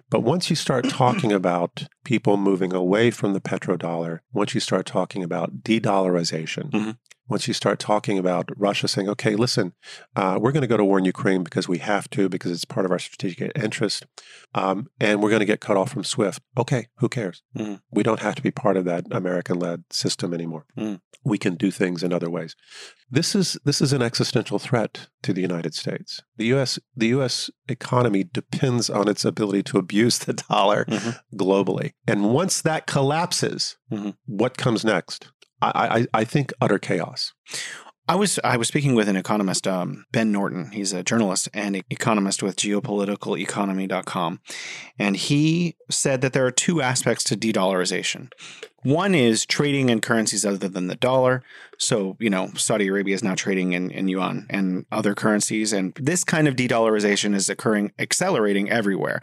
But once you start talking about people moving away from the petrodollar, once you start talking about de dollarization, mm-hmm once you start talking about Russia saying, okay, listen, uh, we're going to go to war in Ukraine because we have to, because it's part of our strategic interest, um, and we're going to get cut off from SWIFT. Okay, who cares? Mm. We don't have to be part of that American led system anymore. Mm. We can do things in other ways. This is this is an existential threat to the United States. The U.S. the U.S. economy depends on its ability to abuse the dollar mm-hmm. globally, and once that collapses, mm-hmm. what comes next? I, I, I think utter chaos. I was I was speaking with an economist, um, Ben Norton. He's a journalist and economist with geopoliticaleconomy.com. And he said that there are two aspects to de-dollarization. One is trading in currencies other than the dollar. So, you know, Saudi Arabia is now trading in, in yuan and other currencies. And this kind of de-dollarization is occurring, accelerating everywhere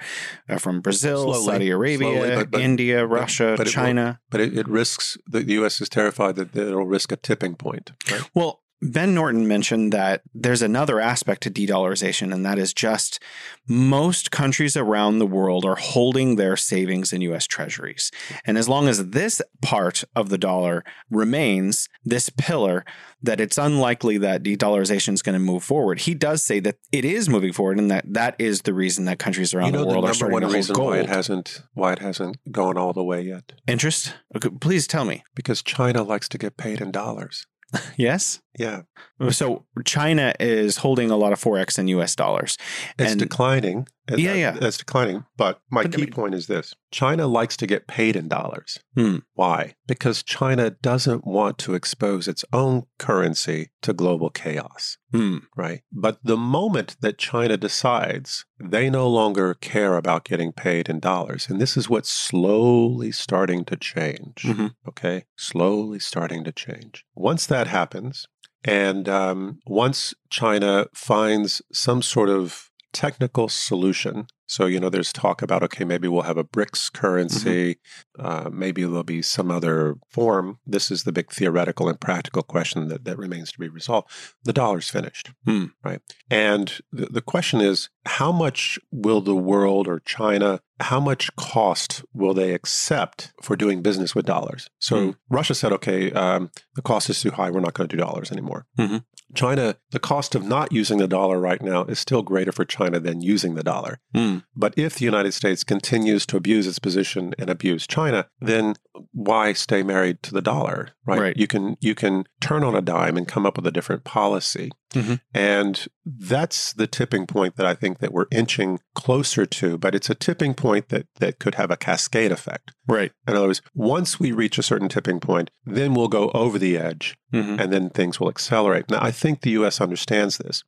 uh, from Brazil, slowly, Saudi Arabia, slowly, but, but, India, but, Russia, China. but it, it, risks, the, the U.S. is terrified that it'll risk a tipping point. Right? Well, Ben Norton mentioned that there's another aspect to de dollarization, and that is just most countries around the world are holding their savings in US treasuries. And as long as this part of the dollar remains, this pillar, that it's unlikely that de dollarization is going to move forward. He does say that it is moving forward, and that that is the reason that countries around you know, the world the are starting to hold gold. Why it hasn't why it hasn't gone all the way yet? Interest? Okay, please tell me. Because China likes to get paid in dollars. yes. Yeah. So China is holding a lot of forex in U.S. dollars. It's and declining. Yeah, yeah, it's declining. But my but, key I mean, point is this: China likes to get paid in dollars. Hmm. Why? Because China doesn't want to expose its own currency to global chaos. Hmm. Right. But the moment that China decides they no longer care about getting paid in dollars, and this is what's slowly starting to change. Mm-hmm. Okay, slowly starting to change. Once that happens, and um, once China finds some sort of technical solution So, you know, there's talk about, okay, maybe we'll have a BRICS currency. Mm-hmm. Uh, maybe there'll be some other form. This is the big theoretical and practical question that, that remains to be resolved. The dollar's finished, hmm. right? And the, the question is, how much will the world or China how much cost will they accept for doing business with dollars? So mm. Russia said, okay, um, the cost is too high. We're not going to do dollars anymore. Mm-hmm. China, the cost of not using the dollar right now is still greater for China than using the dollar. Mm. But if the United States continues to abuse its position and abuse China, then why stay married to the dollar? Right? right. You can you can turn on a dime and come up with a different policy. Mm-hmm. And that's the tipping point that I think that we're inching closer to, but it's a tipping point that that could have a cascade effect. Right. In other words, once we reach a certain tipping point, then we'll go over the edge mm-hmm. and then things will accelerate. Now, I think the US understands this.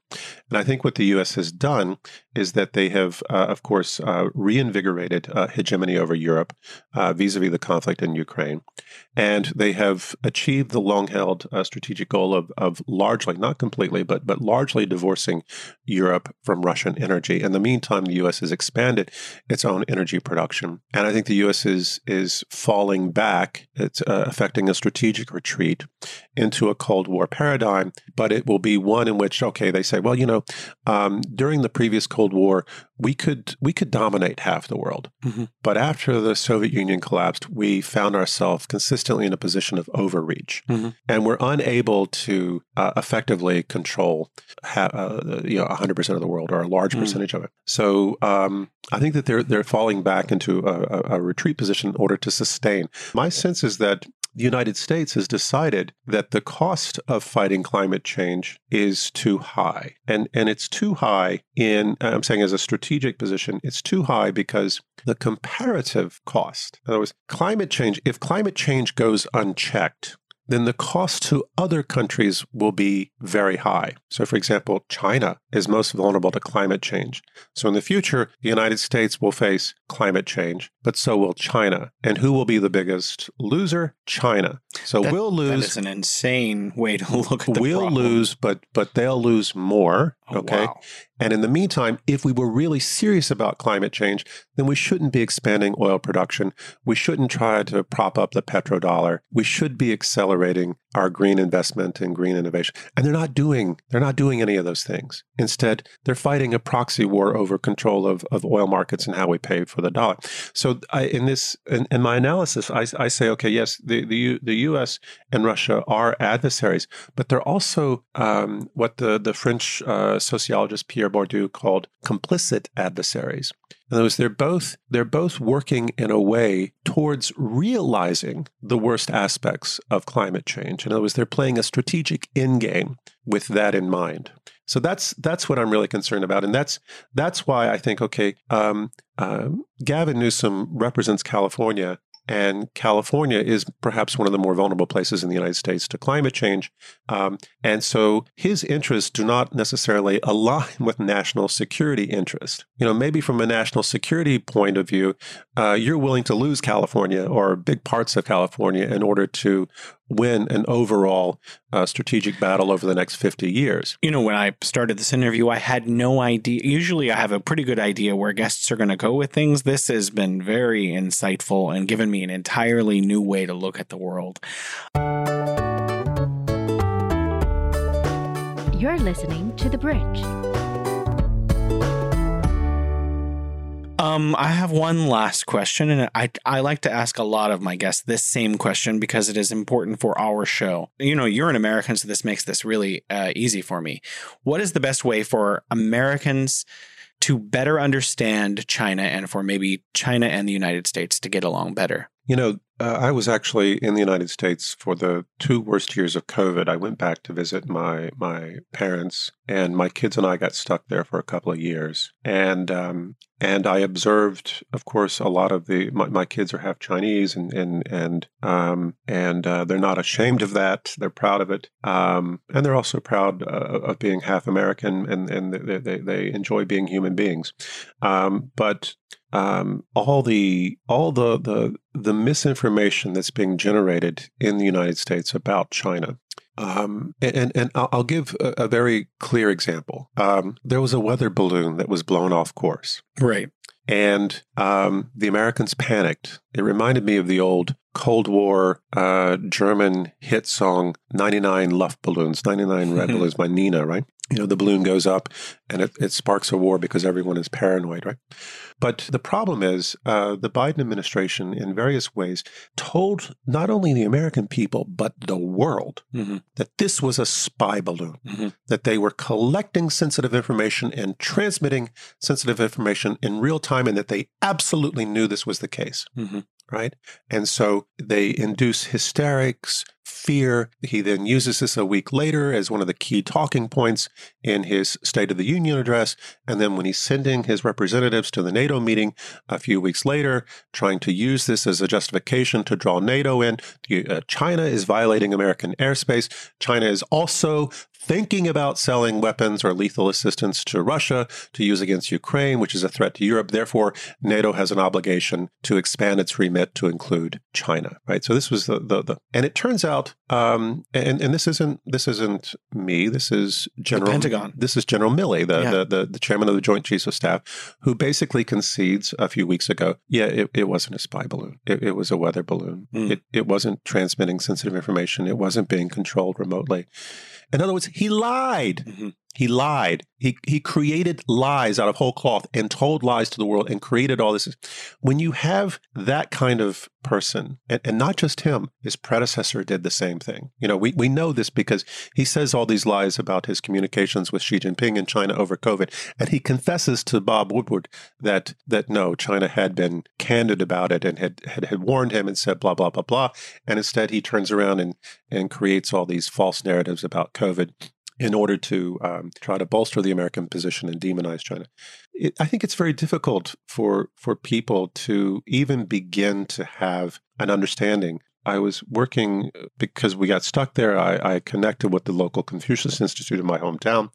And I think what the US has done is that they have, uh, of course, uh, reinvigorated uh, hegemony over Europe vis a vis the conflict in Ukraine. And they have achieved the long held uh, strategic goal of, of largely, not completely, but, but largely divorcing Europe from Russian energy. In the meantime, the U.S. has expanded its own energy production. And I think the U.S. is, is falling back. It's uh, affecting a strategic retreat into a Cold War paradigm, but it will be one in which, okay, they say, well, you know, um, during the previous Cold War, we could we could dominate half the world. Mm-hmm. But after the Soviet Union collapsed, we found ourselves consistently in a position of overreach, mm-hmm. and we're unable to uh, effectively control ha- uh, you know 100 percent of the world or a large mm-hmm. percentage of it. So um, I think that they're they're falling back into a, a, a retreat position in order to sustain. My sense is that the United States has decided that the cost of fighting climate change is too high. And, and it's too high in, uh, I'm saying as a strategic position, it's too high because the comparative cost, in other words, climate change, if climate change goes unchecked, then the cost to other countries will be very high. So, for example, China is most vulnerable to climate change. So, in the future, the United States will face climate change, but so will China. And who will be the biggest loser? China. So, that, we'll lose. That is an insane way to look at the We'll problem. lose, but but they'll lose more. Oh, okay. Wow. And in the meantime, if we were really serious about climate change, then we shouldn't be expanding oil production. We shouldn't try to prop up the petrodollar. We should be accelerating our green investment and green innovation. And they're not doing they're not doing any of those things. Instead, they're fighting a proxy war over control of, of oil markets and how we pay for the dollar. So I, in this in, in my analysis, I, I, say, okay, yes, the, the the U.S. and Russia are adversaries, but they're also um, what the the French uh, sociologist Pierre Bourdieu called complicit adversaries. In other words, they're both they're both working in a way towards realizing the worst aspects of climate change. In other words, they're playing a strategic end game with that in mind. So that's that's what I'm really concerned about, and that's that's why I think okay, um, um, Gavin Newsom represents California and California is perhaps one of the more vulnerable places in the United States to climate change. Um, and so his interests do not necessarily align with national security interests. You know, maybe from a national security point of view, uh, you're willing to lose California or big parts of California in order to win an overall uh, strategic battle over the next 50 years. You know, when I started this interview, I had no idea. Usually I have a pretty good idea where guests are going to go with things. This has been very insightful and given me an entirely new way to look at the world. You're listening to The Bridge. Um, I have one last question, and I I like to ask a lot of my guests this same question because it is important for our show. You know, you're an American, so this makes this really uh, easy for me. What is the best way for Americans to better understand China, and for maybe China and the United States to get along better? You know, uh, I was actually in the United States for the two worst years of COVID. I went back to visit my my parents, and my kids and I got stuck there for a couple of years. And um, and I observed, of course, a lot of the my, my kids are half Chinese, and and and um, and uh, they're not ashamed of that. They're proud of it, um, and they're also proud uh, of being half American, and and they, they, they enjoy being human beings. Um, but um, all the all the the the misinformation that's being generated in the United States about China. Um, and and I'll give a, a very clear example. Um, there was a weather balloon that was blown off course. Right. and um, the Americans panicked. It reminded me of the old Cold War uh, German hit song, 99 Luftballons, 99 Red Balloons by Nena, right? You know, the balloon goes up and it, it sparks a war because everyone is paranoid, right? But the problem is uh, the Biden administration, in various ways, told not only the American people, but the world mm-hmm. that this was a spy balloon, mm-hmm. that they were collecting sensitive information and transmitting sensitive information in real time, and that they absolutely knew this was the case. Mm-hmm right? And so they induce hysterics, fear. He then uses this a week later as one of the key talking points in his State of the Union address. And then when he's sending his representatives to the NATO meeting a few weeks later, trying to use this as a justification to draw NATO in, uh, China is violating American airspace. China is also thinking about selling weapons or lethal assistance to Russia to use against Ukraine, which is a threat to Europe. Therefore, NATO has an obligation to expand its remit to include China. Right. So this was the the, the and it turns out, um, and and this isn't this isn't me. This is General the Pentagon. This is General Milley, the, yeah. the, the the chairman of the Joint Chiefs of Staff, who basically concedes a few weeks ago. Yeah, it, it wasn't a spy balloon. It, it was a weather balloon. Mm. It it wasn't transmitting sensitive information. It wasn't being controlled remotely. In other words, he lied. Mm-hmm. He lied. He he created lies out of whole cloth and told lies to the world and created all this. When you have that kind of person, and, and, not just him, his predecessor did the same thing. You know, we, we know this because he says all these lies about his communications with Xi Jinping in China over COVID. And he confesses to Bob Woodward that that no, China had been candid about it and had, had, had warned him and said blah, blah, blah, blah. And instead he turns around and, and creates all these false narratives about COVID in order to um, try to bolster the American position and demonize China. It, I think it's very difficult for for people to even begin to have an understanding. I was working uh, because we got stuck there. I, I connected with the local Confucius Institute in my hometown,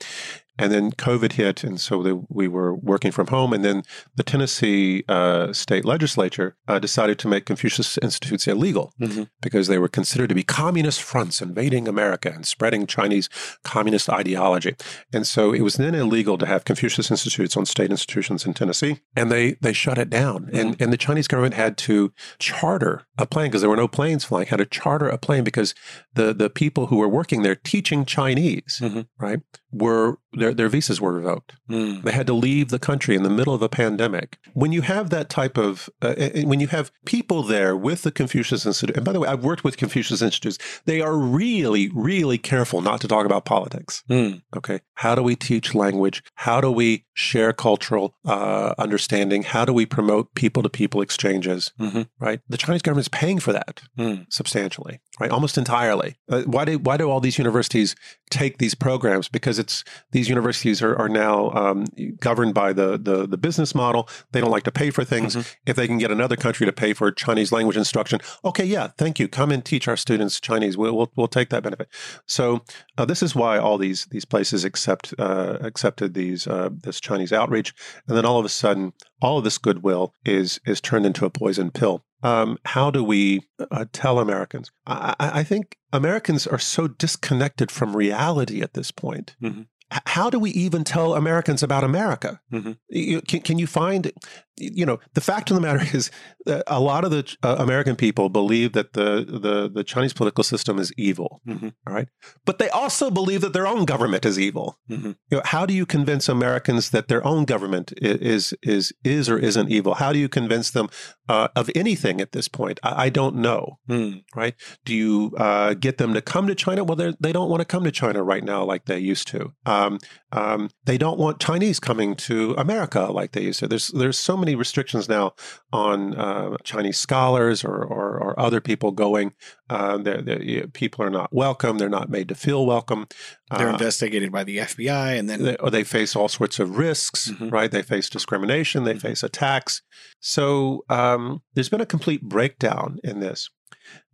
and then COVID hit, and so the, we were working from home. And then the Tennessee uh, state legislature uh, decided to make Confucius Institutes illegal mm-hmm. because they were considered to be communist fronts invading America and spreading Chinese communist ideology. And so it was then illegal to have Confucius Institutes on state institutions in Tennessee, and they they shut it down. Mm-hmm. And and the Chinese government had to charter a plane because there were no planes flying. Had to charter a plane because the the people who were working there teaching Chinese, mm-hmm. right, were their, their visas were revoked. Mm. They had to leave the country in the middle of a pandemic. When you have that type of, uh, when you have people there with the Confucius Institute, and by the way, I've worked with Confucius Institutes, they are really, really careful not to talk about politics. Mm. Okay. How do we teach language? How do we share cultural uh, understanding? How do we promote people to people exchanges? Mm-hmm. Right. The Chinese government is paying for that mm. substantially, right? Almost entirely. Uh, why do why do all these universities take these programs? Because it's these universities are, are now um, governed by the, the, the business model. They don't like to pay for things. Mm-hmm. If they can get another country to pay for Chinese language instruction, okay, yeah, thank you. Come and teach our students Chinese. We'll we'll, we'll take that benefit. So uh, this is why all these these places accept uh, accepted these uh, this Chinese outreach, and then all of a sudden, all of this goodwill is is turned into a poison pill. Um, how do we uh, tell Americans? I, I, think Americans are so disconnected from reality at this point. Mm-hmm how do we even tell Americans about America? Mm-hmm. You, can, can, you find, you know, the fact of the matter is that a lot of the uh, American people believe that the, the, the Chinese political system is evil, mm-hmm. right? But they also believe that their own government is evil. Mm-hmm. You know, how do you convince Americans that their own government is is is or isn't evil? How do you convince them uh, of anything at this point? I, I don't know, mm. right? Do you uh, get them to come to China? Well, they don't want to come to China right now like they used to. Um, um, they don't want Chinese coming to America like they used to. There's there's so many restrictions now on uh, Chinese scholars or, or, or other people going. Uh, they're, they're, people are not welcome. They're not made to feel welcome. They're uh, investigated by the FBI, and then they, or they face all sorts of risks. Mm-hmm. Right? They face discrimination. They mm-hmm. face attacks. So um, there's been a complete breakdown in this.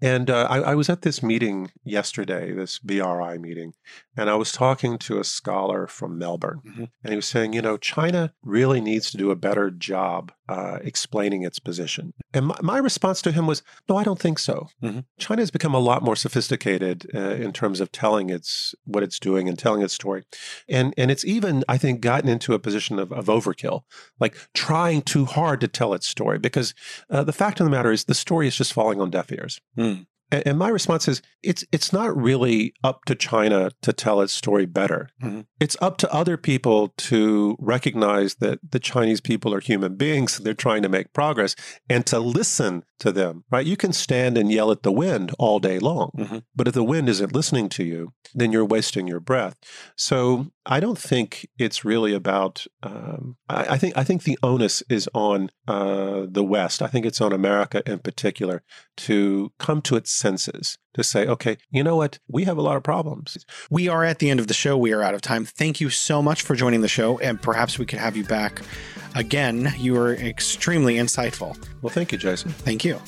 And uh, I, I was at this meeting yesterday, this BRI meeting, and I was talking to a scholar from Melbourne, Mhm. and he was saying, you know, China really needs to do a better job uh, explaining its position. And my, my response to him was, no, I don't think so. Mhm. China has become a lot more sophisticated uh, in terms of telling its what it's doing and telling its story, and and it's even I think gotten into a position of, of overkill, like trying too hard to tell its story. Because uh, the fact of the matter is, the story is just falling on deaf ears. Mm. And, my response is, it's it's not really up to China to tell its story better. Mhm. It's up to other people to recognize that the Chinese people are human beings. They're trying to make progress and to listen to them, right? You can stand and yell at the wind all day long, Mhm. but if the wind isn't listening to you, then you're wasting your breath. So I don't think it's really about. Um, I, I think I think the onus is on uh, the West. I think it's on America in particular to come to its senses to say, okay, you know what, we have a lot of problems. We are at the end of the show. We are out of time. Thank you so much for joining the show, and perhaps we could have you back again. You were extremely insightful. Well, thank you, Jason. Thank you.